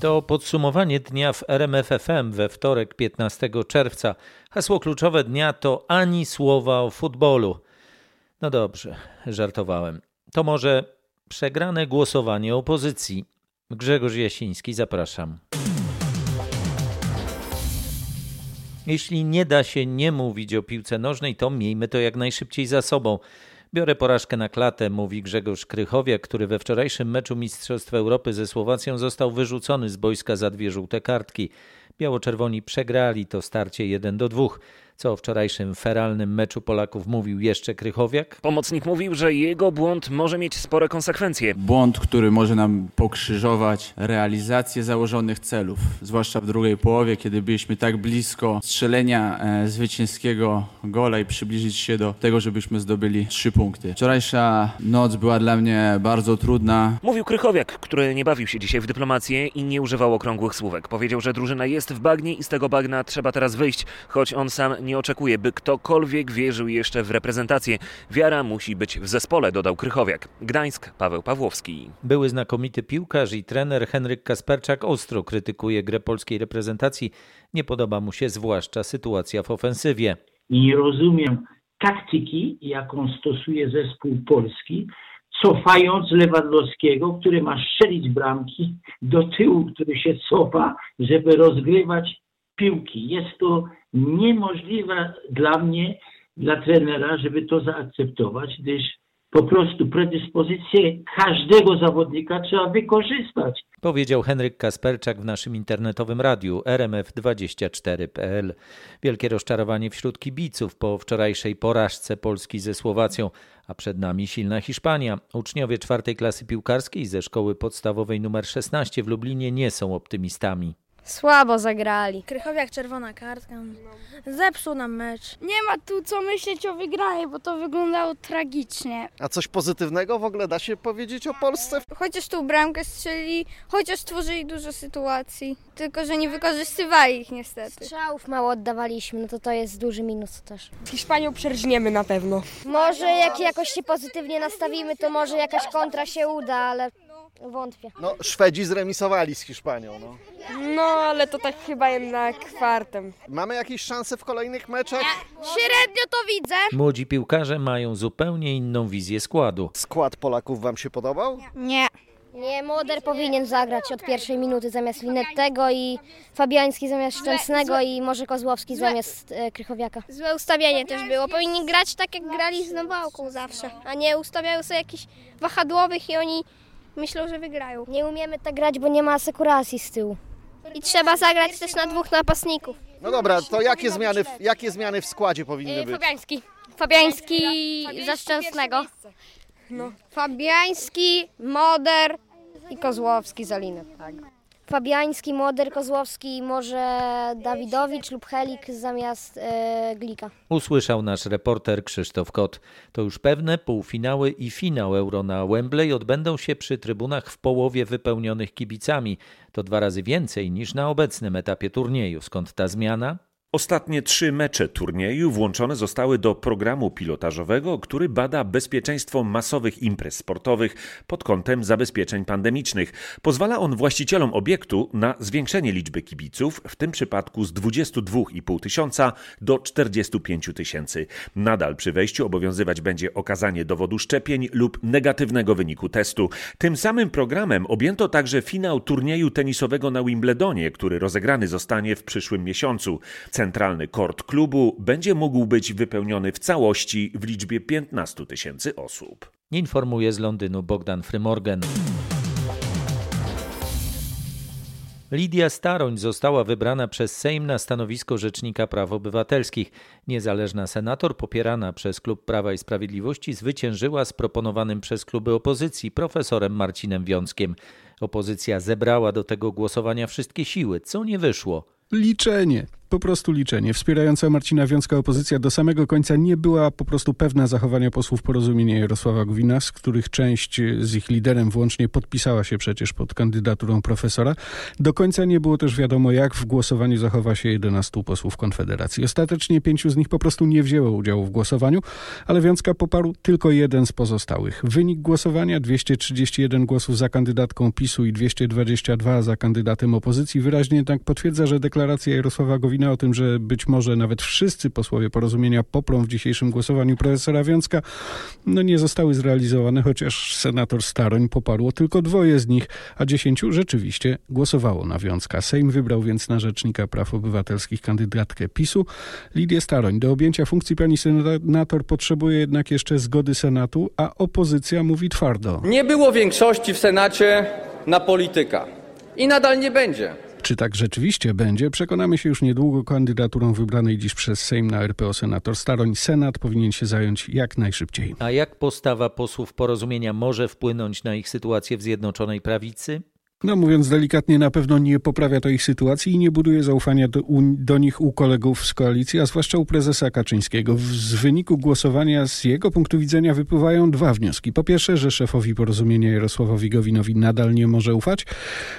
To podsumowanie dnia w RMFFM we wtorek 15 czerwca. Hasło kluczowe dnia to ani słowa o futbolu. No dobrze, żartowałem. To może przegrane głosowanie opozycji. Grzegorz Jasiński, zapraszam. Jeśli nie da się nie mówić o piłce nożnej, to miejmy to jak najszybciej za sobą. Biorę porażkę na klatę, mówi Grzegorz Krychowiak, który we wczorajszym meczu Mistrzostw Europy ze Słowacją został wyrzucony z boiska za dwie żółte kartki. Biało-czerwoni przegrali to starcie 1 do 2. Co o wczorajszym feralnym meczu Polaków mówił jeszcze Krychowiak? Pomocnik mówił, że jego błąd może mieć spore konsekwencje. Błąd, który może nam pokrzyżować realizację założonych celów, zwłaszcza w drugiej połowie, kiedy byliśmy tak blisko strzelenia e, zwycięskiego gola i przybliżyć się do tego, żebyśmy zdobyli trzy punkty. Wczorajsza noc była dla mnie bardzo trudna. Mówił Krychowiak, który nie bawił się dzisiaj w dyplomację i nie używał okrągłych słówek. Powiedział, że drużyna jest w bagnie i z tego bagna trzeba teraz wyjść, choć on sam nie oczekuje, by ktokolwiek wierzył jeszcze w reprezentację. Wiara musi być w zespole, dodał Krychowiak. Gdańsk, Paweł Pawłowski. Były znakomity piłkarz i trener Henryk Kasperczak ostro krytykuje grę polskiej reprezentacji. Nie podoba mu się zwłaszcza sytuacja w ofensywie. Nie rozumiem taktyki, jaką stosuje zespół polski, cofając Lewandowskiego, który ma strzelić bramki, do tyłu, który się cofa, żeby rozgrywać piłki. Jest to niemożliwe dla mnie, dla trenera, żeby to zaakceptować, gdyż po prostu predyspozycje każdego zawodnika trzeba wykorzystać. Powiedział Henryk Kasperczak w naszym internetowym radiu rmf24.pl. Wielkie rozczarowanie wśród kibiców po wczorajszej porażce Polski ze Słowacją, a przed nami silna Hiszpania. Uczniowie czwartej klasy piłkarskiej ze szkoły podstawowej nr 16 w Lublinie nie są optymistami. Słabo zagrali. Krychowiak czerwona kartka. Zepsuł nam mecz. Nie ma tu co myśleć o wygranej, bo to wyglądało tragicznie. A coś pozytywnego w ogóle da się powiedzieć o Polsce? Chociaż tu bramkę strzeli, chociaż stworzyli dużo sytuacji. Tylko, że nie wykorzystywali ich niestety. Strzałów mało oddawaliśmy, no to to jest duży minus też. Hiszpanią przerżniemy na pewno. Może jak jakoś się pozytywnie nastawimy, to może jakaś kontra się uda, ale wątpię. No, Szwedzi zremisowali z Hiszpanią. No. No, ale to tak chyba jednak kwartem. Mamy jakieś szanse w kolejnych meczach? Średnio to widzę. Młodzi piłkarze mają zupełnie inną wizję składu. Skład Polaków wam się podobał? Nie. Nie, Moder powinien zagrać od pierwszej minuty zamiast Linettego i Fabiański zamiast Szczęsnego i może Kozłowski zamiast e, Krychowiaka. Złe ustawienie też było. Powinni grać tak, jak grali z Nowałką zawsze, a nie ustawiają sobie jakichś wahadłowych i oni myślą, że wygrają. Nie umiemy tak grać, bo nie ma asekuracji z tyłu. I trzeba zagrać też na dwóch napastników. No dobra, to jakie zmiany, w- jakie zmiany w składzie powinny być? Fabiański. Fabiański za Szczęsnego. No. Fabiański, Moder i Kozłowski za linę. Tak. Fabiański, Moder, Kozłowski może Dawidowicz lub Helik zamiast e, Glika. Usłyszał nasz reporter Krzysztof Kot. To już pewne półfinały i finał Euro na Wembley odbędą się przy trybunach w połowie wypełnionych kibicami. To dwa razy więcej niż na obecnym etapie turnieju. Skąd ta zmiana? Ostatnie trzy mecze turnieju włączone zostały do programu pilotażowego, który bada bezpieczeństwo masowych imprez sportowych pod kątem zabezpieczeń pandemicznych. Pozwala on właścicielom obiektu na zwiększenie liczby kibiców, w tym przypadku z 22,5 tysiąca do 45 tysięcy. Nadal przy wejściu obowiązywać będzie okazanie dowodu szczepień lub negatywnego wyniku testu. Tym samym programem objęto także finał turnieju tenisowego na Wimbledonie, który rozegrany zostanie w przyszłym miesiącu. Centralny kort klubu będzie mógł być wypełniony w całości w liczbie 15 tysięcy osób. Informuje z Londynu Bogdan Frymorgan. Lidia Staroń została wybrana przez Sejm na stanowisko Rzecznika Praw Obywatelskich. Niezależna senator, popierana przez Klub Prawa i Sprawiedliwości, zwyciężyła z proponowanym przez kluby opozycji profesorem Marcinem Wiąckiem. Opozycja zebrała do tego głosowania wszystkie siły, co nie wyszło. Liczenie. Po prostu liczenie. Wspierająca Marcina Wiązka opozycja do samego końca nie była po prostu pewna zachowania posłów porozumienia Jarosława Gowina, z których część z ich liderem włącznie podpisała się przecież pod kandydaturą profesora. Do końca nie było też wiadomo, jak w głosowaniu zachowa się 11 posłów Konfederacji. Ostatecznie pięciu z nich po prostu nie wzięło udziału w głosowaniu, ale Wiązka poparł tylko jeden z pozostałych. Wynik głosowania 231 głosów za kandydatką PiSu i 222 za kandydatem opozycji wyraźnie jednak potwierdza, że deklaracja Jarosława Gowina o tym, że być może nawet wszyscy posłowie porozumienia poprą w dzisiejszym głosowaniu profesora Wiązka, no nie zostały zrealizowane, chociaż senator Staroń poparło tylko dwoje z nich, a dziesięciu rzeczywiście głosowało na Wiązka. Sejm wybrał więc na Rzecznika Praw Obywatelskich kandydatkę PiSu, Lidię Staroń. Do objęcia funkcji pani senator potrzebuje jednak jeszcze zgody Senatu, a opozycja mówi twardo. Nie było większości w Senacie na polityka i nadal nie będzie. Czy tak rzeczywiście będzie, przekonamy się już niedługo kandydaturą wybranej dziś przez Sejm na RPO senator Staroń. Senat powinien się zająć jak najszybciej. A jak postawa posłów porozumienia może wpłynąć na ich sytuację w Zjednoczonej Prawicy? No mówiąc delikatnie, na pewno nie poprawia to ich sytuacji i nie buduje zaufania do, u, do, nich u kolegów z koalicji, a zwłaszcza u prezesa Kaczyńskiego. Z wyniku głosowania z jego punktu widzenia wypływają dwa wnioski. Po pierwsze, że szefowi porozumienia Jarosławowi Gowinowi nadal nie może ufać,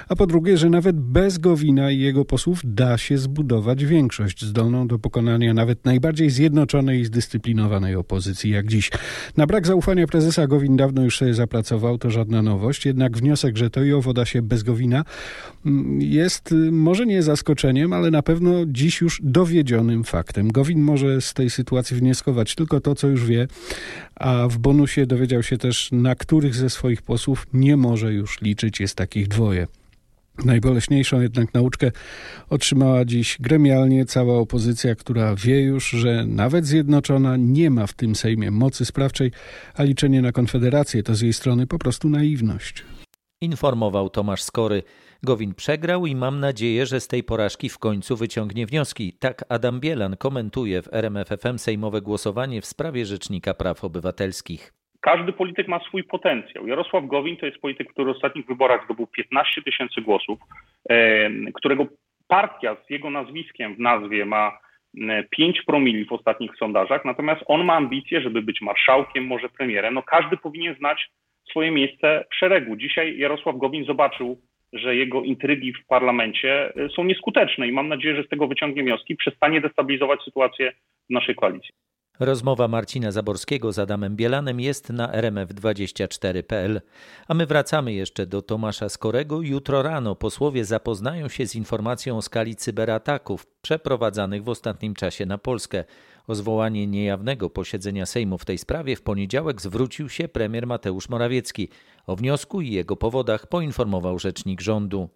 a po drugie, że nawet bez Gowina i jego posłów da się zbudować większość zdolną do pokonania nawet najbardziej zjednoczonej i zdyscyplinowanej opozycji jak dziś. Na brak zaufania prezesa Gowin dawno już sobie zapracował, to żadna nowość, jednak wniosek, że to i owo da się bez Gowina mm, jest y, może nie zaskoczeniem, ale na pewno dziś już dowiedzionym faktem. Gowin może z tej sytuacji wnioskować tylko to, co już wie, a w bonusie dowiedział się też, na których ze swoich posłów nie może już liczyć. Jest takich dwoje. Najboleśniejszą jednak nauczkę otrzymała dziś gremialnie cała opozycja, która wie już, że nawet zjednoczona nie ma w tym Sejmie mocy sprawczej, a liczenie na konfederację to z jej strony po prostu naiwność informował Tomasz Skory. Gowin przegrał i mam nadzieję, że z tej porażki w końcu wyciągnie wnioski. Tak Adam Bielan komentuje w RMFFM sejmowe głosowanie w sprawie Rzecznika Praw Obywatelskich. Każdy polityk ma swój potencjał. Jarosław Gowin to jest polityk, który w ostatnich wyborach zdobył 15 tysięcy głosów, którego partia z jego nazwiskiem w nazwie ma 5 promili w ostatnich sondażach, natomiast on ma ambicje, żeby być marszałkiem, może premierem. No każdy powinien znać swoje miejsce w szeregu. Dzisiaj Jarosław Gowin zobaczył, że jego intrygi w parlamencie y, są nieskuteczne i mam nadzieję, że z tego wyciągnie wnioski, przestanie destabilizować sytuację w naszej koalicji. Rozmowa Marcina Zaborskiego z Adamem Bielanem jest na rmf24.pl. A my wracamy jeszcze do Tomasza Skorego. Jutro rano posłowie zapoznają się z informacją o skali cyberataków przeprowadzanych w ostatnim czasie na Polskę. O zwołanie niejawnego posiedzenia Sejmu w tej sprawie w poniedziałek zwrócił się premier Mateusz Morawiecki. O wniosku i jego powodach poinformował rzecznik rządu.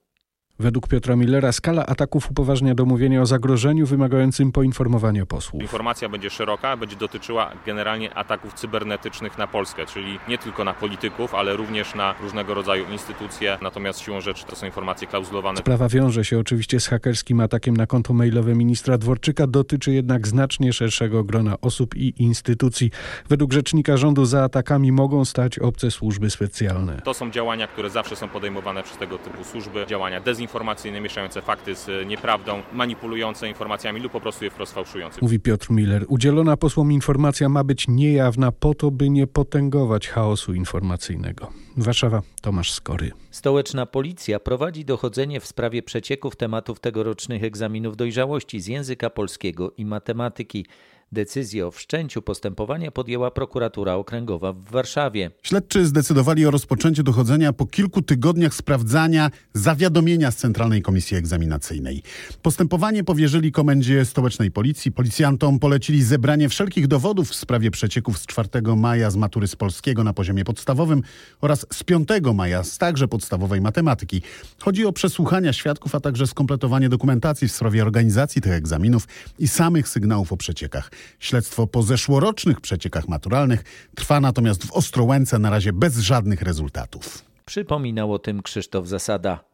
Według Piotra Millera skala ataków upoważnia do mówienia o zagrożeniu wymagającym poinformowania posłów. Informacja będzie szeroka, będzie dotyczyła generalnie ataków cybernetycznych na Polskę, czyli nie tylko na polityków, ale również na różnego rodzaju instytucje. Natomiast siłą rzeczy to są informacje klauzulowane. Sprawa wiąże się oczywiście z hakerskim atakiem na konto mailowe ministra Dworczyka, dotyczy jednak znacznie szerszego grona osób i instytucji. Według rzecznika rządu za atakami mogą stać obce służby specjalne. To są działania, które zawsze są podejmowane przez tego typu służby, działania dezinformacyjne dezinformacyjne, mieszające fakty z nieprawdą, manipulujące informacjami lub po prostu je wprost fałszujące. Mówi Piotr Miller. Udzielona posłom informacja ma być niejawna po to, by nie potęgować chaosu informacyjnego. Warszawa, Tomasz Skory. Stołeczna policja prowadzi dochodzenie w sprawie przecieków tematów tegorocznych egzaminów dojrzałości z języka polskiego i matematyki. Decyzję o wszczęciu postępowania podjęła prokuratura okręgowa w Warszawie. Śledczy zdecydowali o rozpoczęciu dochodzenia po kilku tygodniach sprawdzania zawiadomienia z Centralnej Komisji Egzaminacyjnej. Postępowanie powierzyli komendzie stołecznej policji. Policjantom polecili zebranie wszelkich dowodów w sprawie przecieków z 4 maja z matury z polskiego na poziomie podstawowym oraz z 5 maja z także podstawowej matematyki. Chodzi o przesłuchania świadków, a także skompletowanie dokumentacji w sprawie organizacji tych egzaminów i samych sygnałów o przeciekach. Śledztwo po zeszłorocznych przeciekach maturalnych trwa natomiast w Ostrołęce na razie bez żadnych rezultatów. Przypominał o tym Krzysztof Zasada.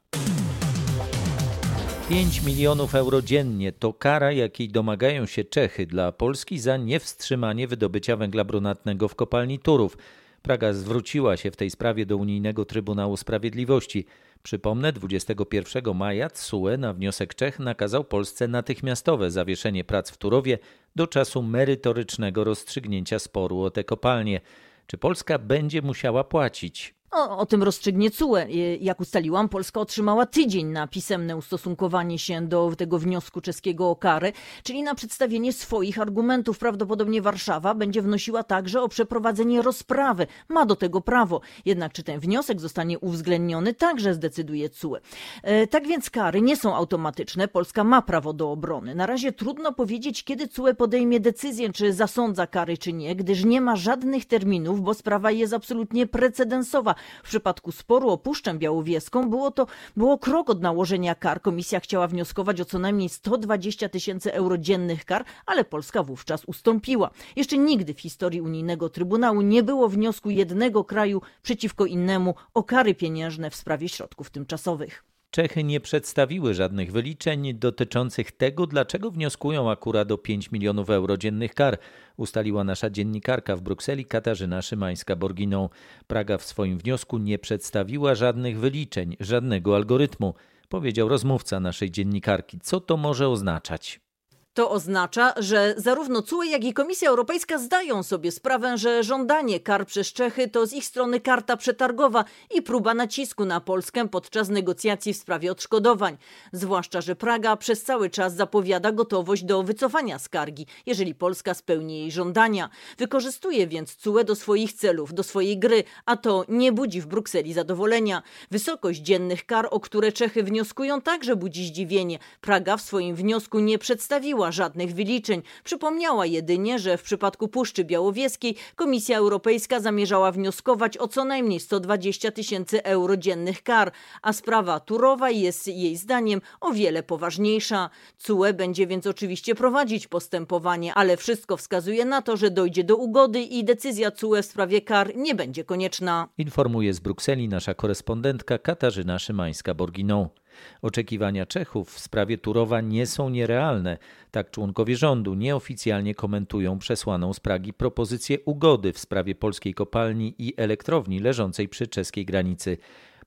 5 milionów euro dziennie to kara, jakiej domagają się Czechy dla Polski za niewstrzymanie wydobycia węgla brunatnego w kopalni Turów. Praga zwróciła się w tej sprawie do Unijnego Trybunału Sprawiedliwości. Przypomnę, 21 maja TSUE na wniosek Czech nakazał Polsce natychmiastowe zawieszenie prac w Turowie do czasu merytorycznego rozstrzygnięcia sporu o te kopalnie. Czy Polska będzie musiała płacić? O, o, tym rozstrzygnie CUE. Jak ustaliłam, Polska otrzymała tydzień na pisemne ustosunkowanie się do tego wniosku czeskiego o karę, czyli na przedstawienie swoich argumentów. Prawdopodobnie Warszawa będzie wnosiła także o przeprowadzenie rozprawy. Ma do tego prawo. Jednak czy ten wniosek zostanie uwzględniony, także zdecyduje CUE. E, tak więc kary nie są automatyczne. Polska ma prawo do obrony. Na razie trudno powiedzieć, kiedy CUE podejmie decyzję, czy zasądza kary, czy nie, gdyż nie ma żadnych terminów, bo sprawa jest absolutnie precedensowa. W przypadku sporu o Puszczę Białowieską było to było krok od nałożenia kar. Komisja chciała wnioskować o co najmniej 120 tysięcy euro dziennych kar, ale Polska wówczas ustąpiła. Jeszcze nigdy w historii unijnego Trybunału nie było wniosku jednego kraju przeciwko innemu o kary pieniężne w sprawie środków tymczasowych. Czechy nie przedstawiły żadnych wyliczeń dotyczących tego, dlaczego wnioskują akurat o 5 milionów euro dziennych kar, ustaliła nasza dziennikarka w Brukseli Katarzyna Szymańska-Borginą. Praga w swoim wniosku nie przedstawiła żadnych wyliczeń, żadnego algorytmu, powiedział rozmówca naszej dziennikarki. Co to może oznaczać? To oznacza, że zarówno CUE, jak i Komisja Europejska zdają sobie sprawę, że żądanie kar przez Czechy to z ich strony karta przetargowa i próba nacisku na Polskę podczas negocjacji w sprawie odszkodowań. Zwłaszcza, że Praga przez cały czas zapowiada gotowość do wycofania skargi, jeżeli Polska spełni jej żądania. Wykorzystuje więc CUE do swoich celów, do swojej gry, a to nie budzi w Brukseli zadowolenia. Wysokość dziennych kar, o które Czechy wnioskują, także budzi zdziwienie. Praga w swoim wniosku nie przedstawiła żadnych wyliczeń. Przypomniała jedynie, że w przypadku Puszczy Białowieskiej Komisja Europejska zamierzała wnioskować o co najmniej 120 tysięcy euro dziennych kar, a sprawa Turowa jest jej zdaniem o wiele poważniejsza. CUE będzie więc oczywiście prowadzić postępowanie, ale wszystko wskazuje na to, że dojdzie do ugody i decyzja CUE w sprawie kar nie będzie konieczna. Informuje z Brukseli nasza korespondentka Katarzyna Szymańska-Borginą. Oczekiwania Czechów w sprawie Turowa nie są nierealne. Tak członkowie rządu nieoficjalnie komentują przesłaną z Pragi propozycję ugody w sprawie polskiej kopalni i elektrowni leżącej przy czeskiej granicy.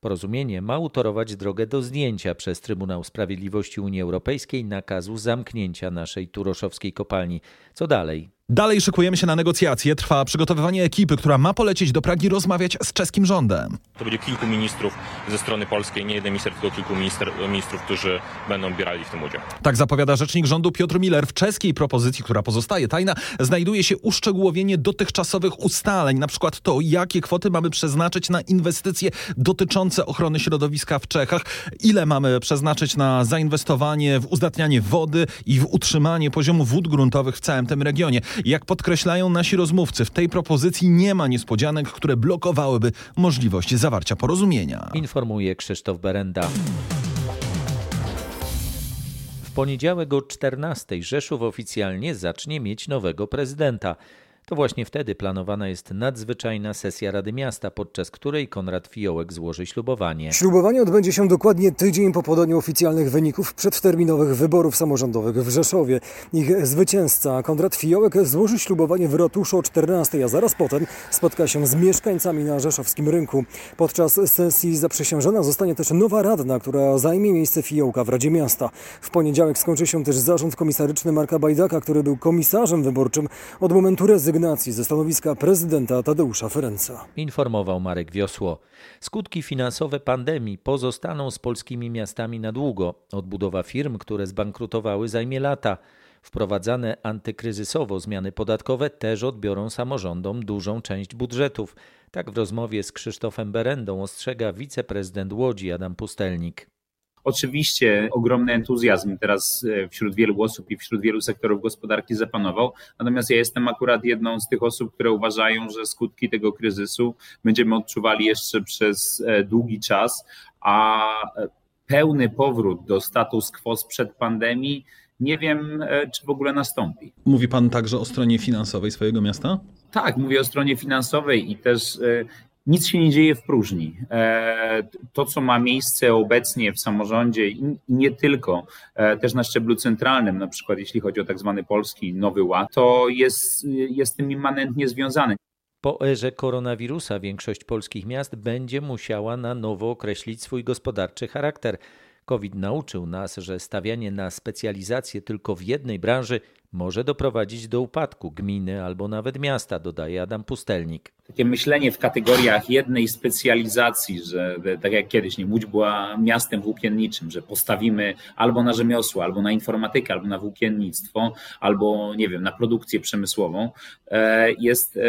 Porozumienie ma utorować drogę do zdjęcia przez Trybunał Sprawiedliwości Unii Europejskiej nakazu zamknięcia naszej turoszowskiej kopalni. Co dalej? Dalej szykujemy się na negocjacje. Trwa przygotowywanie ekipy, która ma polecieć do Pragi rozmawiać z czeskim rządem. To będzie kilku ministrów ze strony polskiej, nie jeden minister, tylko kilku minister, ministrów, którzy będą bierali w tym udział. Tak zapowiada rzecznik rządu Piotr Miller. W czeskiej propozycji, która pozostaje tajna, znajduje się uszczegółowienie dotychczasowych ustaleń, na przykład to, jakie kwoty mamy przeznaczyć na inwestycje dotyczące ochrony środowiska w Czechach, ile mamy przeznaczyć na zainwestowanie w uzdatnianie wody i w utrzymanie poziomu wód gruntowych w całym tym regionie. Jak podkreślają nasi rozmówcy, w tej propozycji nie ma niespodzianek, które blokowałyby możliwość zawarcia porozumienia. Informuje Krzysztof Berenda. W poniedziałek o 14 Rzeszów oficjalnie zacznie mieć nowego prezydenta. To właśnie wtedy planowana jest nadzwyczajna sesja Rady Miasta, podczas której Konrad Fiołek złoży ślubowanie. Ślubowanie odbędzie się dokładnie tydzień po podaniu oficjalnych wyników przedterminowych wyborów samorządowych w Rzeszowie. Ich zwycięzca Konrad Fiołek złoży ślubowanie w ratuszu o 14, a zaraz potem spotka się z mieszkańcami na rzeszowskim rynku. Podczas sesji zaprzysiężona zostanie też nowa radna, która zajmie miejsce Fiołka w Radzie Miasta. W poniedziałek skończy się też zarząd komisaryczny Marka Bajdaka, który był komisarzem wyborczym od momentu rezygnacji rezygnacji ze stanowiska prezydenta Tadeusza Ferenca. Informował Marek Wiosło. Skutki finansowe pandemii pozostaną z polskimi miastami na długo. Odbudowa firm, które zbankrutowały, zajmie lata. Wprowadzane antykryzysowo zmiany podatkowe też odbiorą samorządom dużą część budżetów. Tak w rozmowie z Krzysztofem Berendą ostrzega wiceprezydent Łodzi Adam Pustelnik. Oczywiście ogromny entuzjazm teraz e, wśród wielu osób i wśród wielu sektorów gospodarki zapanował, natomiast ja jestem akurat jedną z tych osób, które uważają, że skutki tego kryzysu będziemy odczuwali jeszcze przez e, długi czas, a e, pełny powrót do status quo sprzed pandemii nie wiem, czy w ogóle nastąpi. Mówi Pan także o stronie finansowej swojego miasta? Tak, mówię o stronie finansowej i też nic się nie dzieje w próżni. E, to, co ma miejsce obecnie w samorządzie i nie tylko, e, też na szczeblu centralnym, na przykład jeśli chodzi o tak zwany polski Nowy Ład, to jest, jest tym immanentnie związane. Po erze koronawirusa większość polskich miast będzie musiała na nowo określić swój gospodarczy charakter. COVID nauczył nas, że stawianie na specjalizację tylko w jednej branży może doprowadzić do upadku gminy albo nawet miasta, dodaje Adam Pustelnik. Takie myślenie w kategoriach jednej specjalizacji, że tak jak kiedyś, nie Łódź była miastem włókienniczym, że postawimy albo na rzemiosło, albo na informatykę, albo na włókiennictwo, albo nie wiem, na produkcję przemysłową, e, jest, e,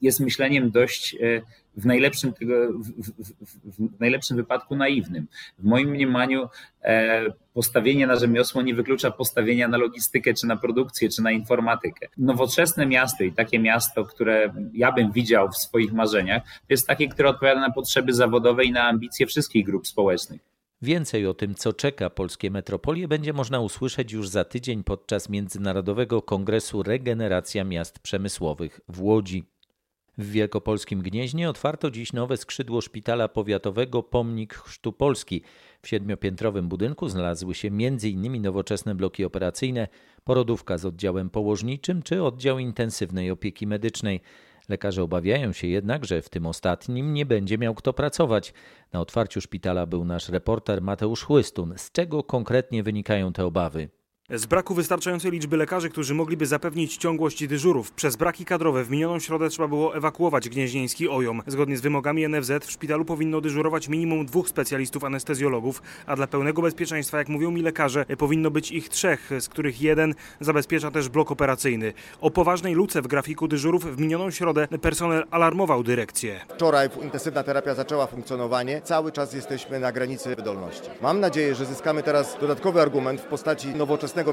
jest myśleniem dość e, w najlepszym, tego, w, w, w, najlepszym wypadku naiwnym. W moim mniemaniu postawienie na rzemiosło nie wyklucza postawienia na logistykę, czy na produkcję, czy na informatykę. Nowoczesne miasto i takie miasto, które ja bym widział w swoich marzeniach, to jest takie, które odpowiada na potrzeby zawodowe i na ambicje wszystkich grup społecznych. Więcej o tym, co czeka polskie metropolie, będzie można usłyszeć już za tydzień podczas Międzynarodowego Kongresu Regeneracja Miast Przemysłowych w Łodzi. W Wielkopolskim Gnieźnie otwarto dziś nowe skrzydło szpitala powiatowego Pomnik Chrztu Polski. W siedmiopiętrowym budynku znalazły się m.in. nowoczesne bloki operacyjne, porodówka z oddziałem położniczym czy oddział intensywnej opieki medycznej. Lekarze obawiają się jednak, że w tym ostatnim nie będzie miał kto pracować. Na otwarciu szpitala był nasz reporter Mateusz Chłystun. Z czego konkretnie wynikają te obawy? Z braku wystarczającej liczby lekarzy, którzy mogliby zapewnić ciągłość dyżurów, przez braki kadrowe w minioną środę trzeba było ewakuować gnieźnieński OJOM. Zgodnie z wymogami NFZ w szpitalu powinno dyżurować minimum dwóch specjalistów anestezjologów, a dla pełnego bezpieczeństwa, jak mówią mi lekarze, powinno być ich trzech, z których jeden zabezpiecza też blok operacyjny. O poważnej luce w grafiku dyżurów w minioną środę personel alarmował dyrekcję. Wczoraj intensywna terapia zaczęła funkcjonowanie, cały czas jesteśmy na granicy wydolności. Mam nadzieję, że zyskamy teraz dodatkowy argument w postaci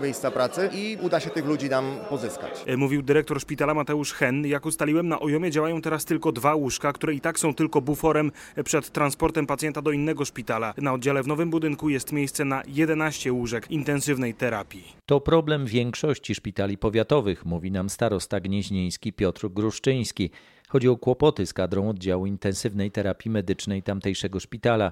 miejsca pracy i uda się tych ludzi nam pozyskać. E, mówił dyrektor szpitala Mateusz Hen. Jak ustaliłem, na Ojomie działają teraz tylko dwa łóżka, które i tak są tylko buforem przed transportem pacjenta do innego szpitala. Na oddziale w nowym budynku jest miejsce na 11 łóżek intensywnej terapii. To problem większości szpitali powiatowych, mówi nam starosta gnieźnieński Piotr Gruszczyński. Chodzi o kłopoty z kadrą oddziału intensywnej terapii medycznej tamtejszego szpitala.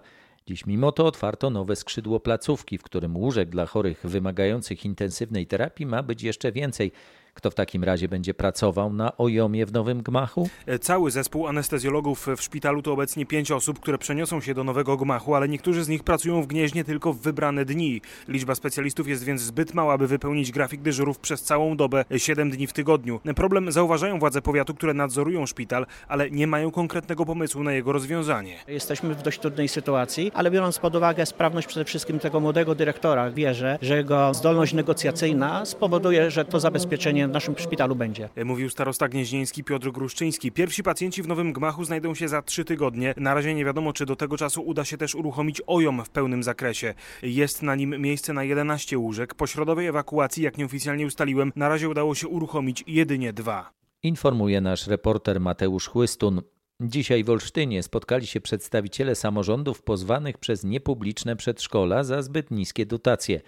Dziś mimo to otwarto nowe skrzydło placówki, w którym łóżek dla chorych wymagających intensywnej terapii ma być jeszcze więcej. Kto w takim razie będzie pracował na ojomie w nowym gmachu? E, cały zespół anestezjologów w szpitalu to obecnie pięć osób, które przeniosą się do nowego gmachu, ale niektórzy z nich pracują w Gnieźnie tylko w wybrane dni. Liczba specjalistów jest więc zbyt mała, by wypełnić grafik dyżurów przez całą dobę, 7 dni w tygodniu. Problem zauważają władze powiatu, które nadzorują szpital, ale nie mają konkretnego pomysłu na jego rozwiązanie. Jesteśmy w dość trudnej sytuacji, ale biorąc pod uwagę sprawność przede wszystkim tego młodego dyrektora, wierzę, że jego zdolność negocjacyjna spowoduje, że to zabezpieczenie w naszym szpitalu będzie. Mówił starosta gnieźnieński Piotr Gruszczyński. Pierwsi pacjenci w nowym gmachu znajdą się za trzy tygodnie. Na razie nie wiadomo, czy do tego czasu uda się też uruchomić OJOM w pełnym zakresie. Jest na nim miejsce na 11 łóżek. Po środowej ewakuacji, jak nieoficjalnie ustaliłem, na razie udało się uruchomić jedynie dwa. Informuje nasz reporter Mateusz Chłystun. Dzisiaj w Olsztynie spotkali się przedstawiciele samorządów pozwanych przez niepubliczne przedszkola za zbyt niskie dotacje.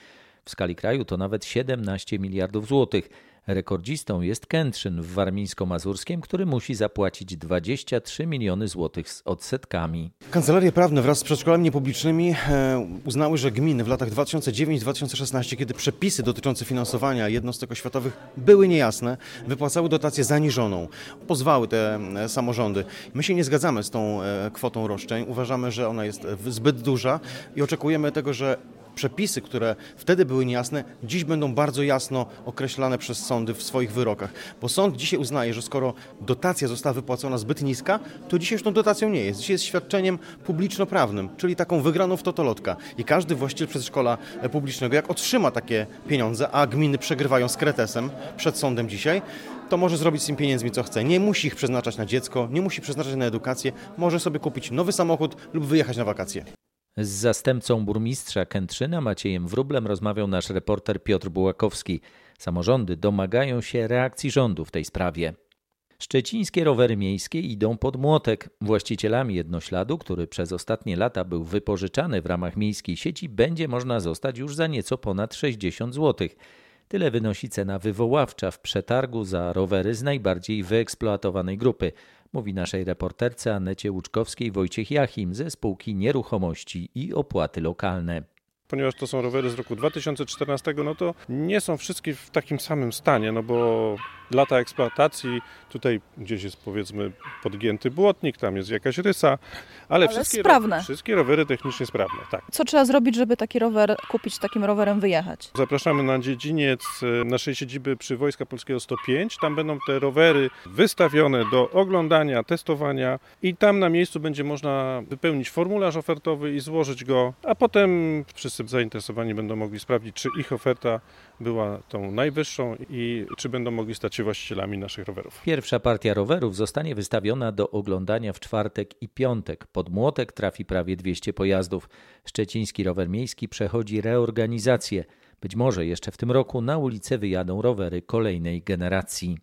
W skali kraju to nawet 17 miliardów złotych. Rekordzistą jest Kętrzyn w Warmińsko-Mazurskiem, który musi zapłacić 23 miliony złotych z odsetkami. Kancelarie prawne wraz z przedszkolami niepublicznymi e, uznały, że gminy w latach 2009-2016, kiedy przepisy dotyczące finansowania jednostek oświatowych były niejasne, wypłacały dotację zaniżoną. Pozwały te e, samorządy. My się nie zgadzamy z tą e, kwotą roszczeń. Uważamy, że ona jest zbyt duża i oczekujemy tego, że przepisy, które wtedy były niejasne, dziś będą bardzo jasno określane przez sądy w swoich wyrokach. Bo sąd dzisiaj uznaje, że skoro dotacja została wypłacona zbyt niska, to dzisiaj już tą dotacją nie jest. Dzisiaj jest świadczeniem publiczno-prawnym, czyli taką wygraną w totolotka. I każdy właściciel przedszkola publicznego, jak otrzyma takie pieniądze, a gminy przegrywają z kretesem przed sądem dzisiaj, to może zrobić z tym pieniędzmi co chce. Nie musi ich przeznaczać na dziecko, nie musi przeznaczać na edukację, może sobie kupić nowy samochód lub wyjechać na wakacje. Z zastępcą burmistrza Kętrzyna Maciejem Wróblem rozmawiał nasz reporter Piotr Bułakowski. Samorządy domagają się reakcji rządu w tej sprawie. Szczecińskie rowery miejskie idą pod młotek. Właścicielami jednośladu, który przez ostatnie lata był wypożyczany w ramach miejskiej sieci, będzie można zostać już za nieco ponad 60 zł. Tyle wynosi cena wywoławcza w przetargu za rowery z najbardziej wyeksploatowanej grupy mówi naszej reporterce Anecie Łuczkowskiej Wojciech Jachim ze spółki Nieruchomości i Opłaty Lokalne. Ponieważ to są rowery z roku 2014, no to nie są wszystkie w takim samym stanie, no bo lata eksploatacji, tutaj gdzieś jest powiedzmy podgięty błotnik, tam jest jakaś rysa, ale, Ale wszystkie, wszystkie rowery technicznie sprawne, tak. Co trzeba zrobić, żeby taki rower kupić, takim rowerem wyjechać? Zapraszamy na dziedziniec e, naszej siedziby przy Wojska Polskiego 105. Tam będą te rowery wystawione do oglądania, testowania i tam na miejscu będzie można wypełnić formularz ofertowy i złożyć go, a potem wszyscy zainteresowani będą mogli sprawdzić, czy ich oferta była tą najwyższą i czy będą mogli stać się właścicielami naszych rowerów. Pierwsza partia rowerów zostanie wystawiona do oglądania w czwartek i piątek. Pod młotek trafi prawie 200 pojazdów. Szczeciński rower miejski przechodzi reorganizację. Być może jeszcze w tym roku na ulicę wyjadą rowery kolejnej generacji.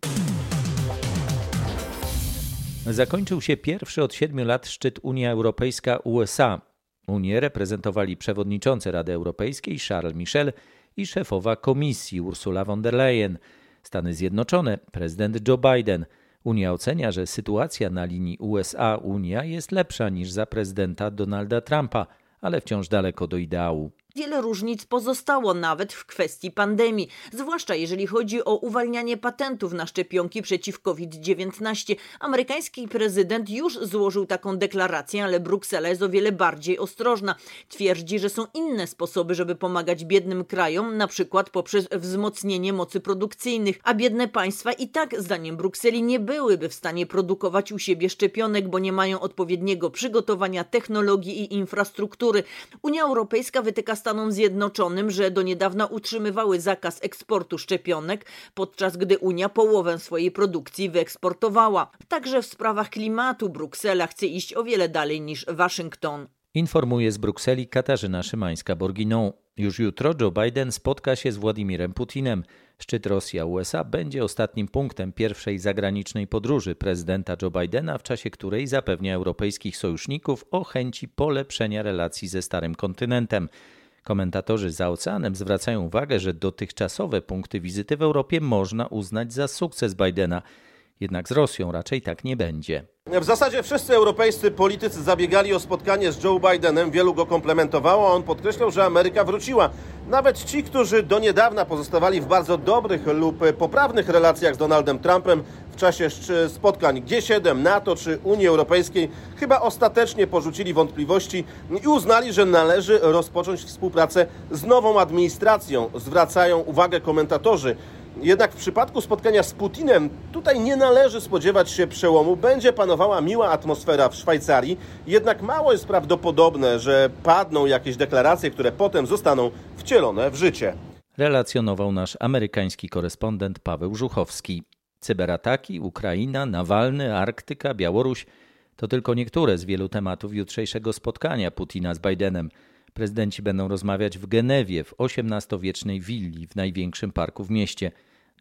Zakończył się pierwszy od siedmiu lat szczyt Unia Europejska-USA. Unię reprezentowali przewodniczący Rady Europejskiej Charles Michel i szefowa komisji Ursula von der Leyen. Stany Zjednoczone, prezydent Joe Biden. Unia ocenia, że sytuacja na linii USA-Unia jest lepsza niż za prezydenta Donalda Trumpa, ale wciąż daleko do ideału. Wiele różnic pozostało nawet w kwestii pandemii, zwłaszcza jeżeli chodzi o uwalnianie patentów na szczepionki przeciw COVID-19. Amerykański prezydent już złożył taką deklarację, ale Bruksela jest o wiele bardziej ostrożna. Twierdzi, że są inne sposoby, żeby pomagać biednym krajom, na przykład poprzez wzmocnienie mocy produkcyjnych, a biedne państwa i tak, zdaniem Brukseli, nie byłyby w stanie produkować u siebie szczepionek, bo nie mają odpowiedniego przygotowania, technologii i infrastruktury. Unia Europejska wytyka Stanom Zjednoczonym, że do niedawna utrzymywały zakaz eksportu szczepionek, podczas gdy Unia połowę swojej produkcji wyeksportowała. Także w sprawach klimatu Bruksela chce iść o wiele dalej niż Waszyngton. Informuje z Brukseli Katarzyna Szymańska-Borginą. Już jutro Joe Biden spotka się z Władimirem Putinem. Szczyt Rosja-USA będzie ostatnim punktem pierwszej zagranicznej podróży prezydenta Joe Bidena, w czasie której zapewnia europejskich sojuszników o chęci polepszenia relacji ze Starym Kontynentem. Komentatorzy za oceanem zwracają uwagę, że dotychczasowe punkty wizyty w Europie można uznać za sukces Bidena. Jednak z Rosją raczej tak nie będzie. W zasadzie wszyscy europejscy politycy zabiegali o spotkanie z Joe Bidenem, wielu go komplementowało, a on podkreślał, że Ameryka wróciła. Nawet ci, którzy do niedawna pozostawali w bardzo dobrych lub poprawnych relacjach z Donaldem Trumpem w czasie spotkań G7, NATO czy Unii Europejskiej, chyba ostatecznie porzucili wątpliwości i uznali, że należy rozpocząć współpracę z nową administracją. Zwracają uwagę komentatorzy. Jednak w przypadku spotkania z Putinem tutaj nie należy spodziewać się przełomu. Będzie panowała miła atmosfera w Szwajcarii, jednak mało jest prawdopodobne, że padną jakieś deklaracje, które potem zostaną wcielone w życie. Relacjonował nasz amerykański korespondent Paweł Żuchowski. Cyberataki, Ukraina, Nawalny, Arktyka, Białoruś to tylko niektóre z wielu tematów jutrzejszego spotkania Putina z Bidenem. Prezydenci będą rozmawiać w Genewie, w XVIII-wiecznej willi w największym parku w mieście.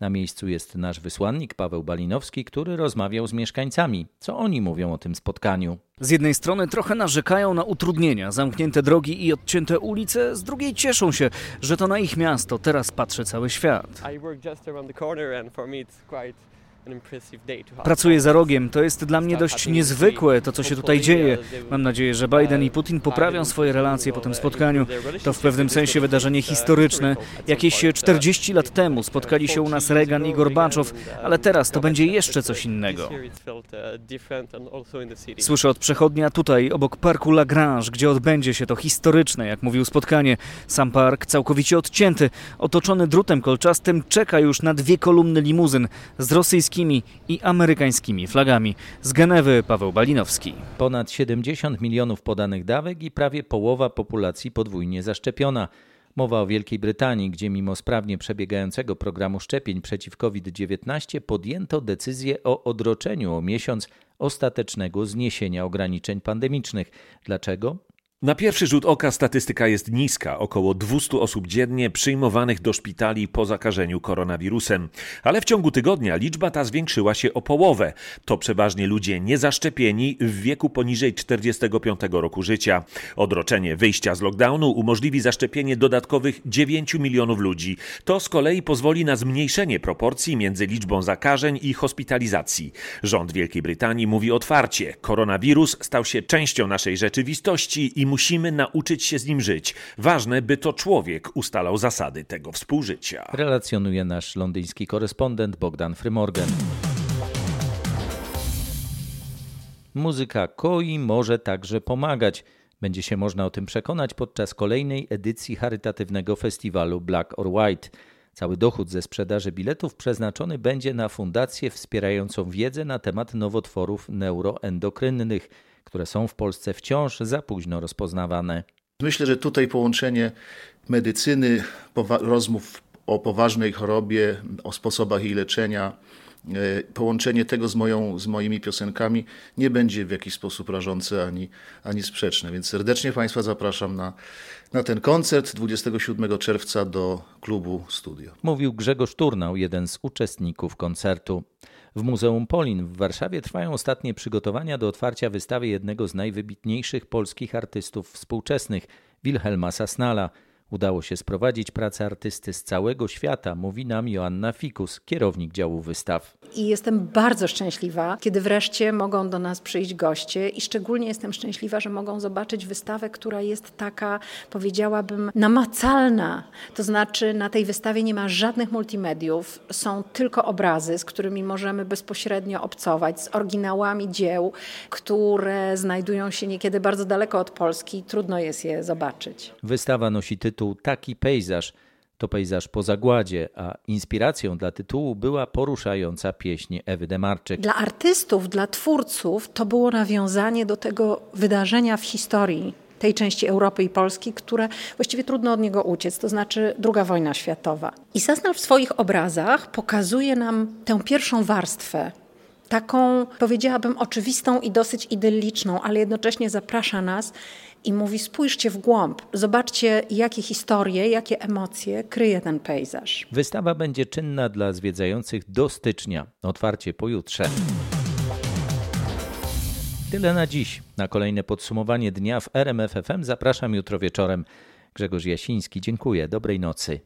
Na miejscu jest nasz wysłannik Paweł Balinowski, który rozmawiał z mieszkańcami. Co oni mówią o tym spotkaniu? Z jednej strony trochę narzekają na utrudnienia, zamknięte drogi i odcięte ulice, z drugiej cieszą się, że to na ich miasto teraz patrzy cały świat. Pracuję za rogiem. To jest dla mnie dość niezwykłe, to co się tutaj dzieje. Mam nadzieję, że Biden i Putin poprawią swoje relacje po tym spotkaniu. To w pewnym sensie wydarzenie historyczne. Jakieś 40 lat temu spotkali się u nas Reagan i Gorbaczow, ale teraz to będzie jeszcze coś innego. Słyszę od przechodnia tutaj, obok parku Lagrange, gdzie odbędzie się to historyczne, jak mówił spotkanie. Sam park całkowicie odcięty, otoczony drutem kolczastym, czeka już na dwie kolumny limuzyn z rosyjskimi i amerykańskimi flagami. Z Genewy Paweł Balinowski. Ponad 70 milionów podanych dawek i prawie połowa populacji podwójnie zaszczepiona. Mowa o Wielkiej Brytanii, gdzie mimo sprawnie przebiegającego programu szczepień przeciw COVID-19 podjęto decyzję o odroczeniu o miesiąc ostatecznego zniesienia ograniczeń pandemicznych. Dlaczego? Na pierwszy rzut oka statystyka jest niska, około 200 osób dziennie przyjmowanych do szpitali po zakażeniu koronawirusem. Ale w ciągu tygodnia liczba ta zwiększyła się o połowę. To przeważnie ludzie niezaszczepieni w wieku poniżej 45 roku życia. Odroczenie wyjścia z lockdownu umożliwi zaszczepienie dodatkowych 9 milionów ludzi. To z kolei pozwoli na zmniejszenie proporcji między liczbą zakażeń i hospitalizacji. Rząd Wielkiej Brytanii mówi otwarcie: koronawirus stał się częścią naszej rzeczywistości i musimy nauczyć się z nim żyć. Ważne, by to człowiek ustalał zasady tego współżycia. Relacjonuje nasz londyński korespondent Bogdan Frymorgan. Muzyka koi może także pomagać. Będzie się można o tym przekonać podczas kolejnej edycji charytatywnego festiwalu Black or White. Cały dochód ze sprzedaży biletów przeznaczony będzie na fundację wspierającą wiedzę na temat nowotworów neuroendokrynnych, które są w Polsce wciąż za późno rozpoznawane. Myślę, że tutaj połączenie medycyny, rozmów o poważnej chorobie, o sposobach jej leczenia, E, połączenie tego z, moją, z moimi piosenkami nie będzie w jakiś sposób rażące ani, ani sprzeczne. Więc serdecznie Państwa zapraszam na, na ten koncert 27 czerwca do klubu Studio. Mówił Grzegorz Turnał, jeden z uczestników koncertu. W Muzeum Polin w Warszawie trwają ostatnie przygotowania do otwarcia wystawy jednego z najwybitniejszych polskich artystów współczesnych, Wilhelma Sasnala – Udało się sprowadzić pracę artysty z całego świata, mówi nam Joanna Fikus, kierownik działu wystaw. I jestem bardzo szczęśliwa, kiedy wreszcie mogą do nas przyjść goście i szczególnie jestem szczęśliwa, że mogą zobaczyć wystawę, która jest taka, powiedziałabym, namacalna. To znaczy na tej wystawie nie ma żadnych multimediów, są tylko obrazy, z którymi możemy bezpośrednio obcować, z oryginałami dzieł, które znajdują się niekiedy bardzo daleko od Polski, trudno jest je zobaczyć. Wystawa nosi tytuł tytuł Taki pejzaż to pejzaż po zagładzie, a inspiracją dla tytułu była poruszająca pieśń Ewy Demarczyk. Dla artystów, dla twórców to było nawiązanie do tego wydarzenia w historii tej części Europy i Polski, które właściwie trudno od niego uciec, to znaczy II wojna światowa. I Sasnal w swoich obrazach pokazuje nam tę pierwszą warstwę taką, powiedziałabym, oczywistą i dosyć idylliczną, ale jednocześnie zaprasza nas i mówi: spójrzcie w głąb, zobaczcie, jakie historie, jakie emocje kryje ten pejzaż. Wystawa będzie czynna dla zwiedzających do stycznia, otwarcie pojutrze. Tyle na dziś. Na kolejne podsumowanie dnia w RMFFM zapraszam jutro wieczorem. Grzegorz Jasiński, dziękuję. Dobrej nocy.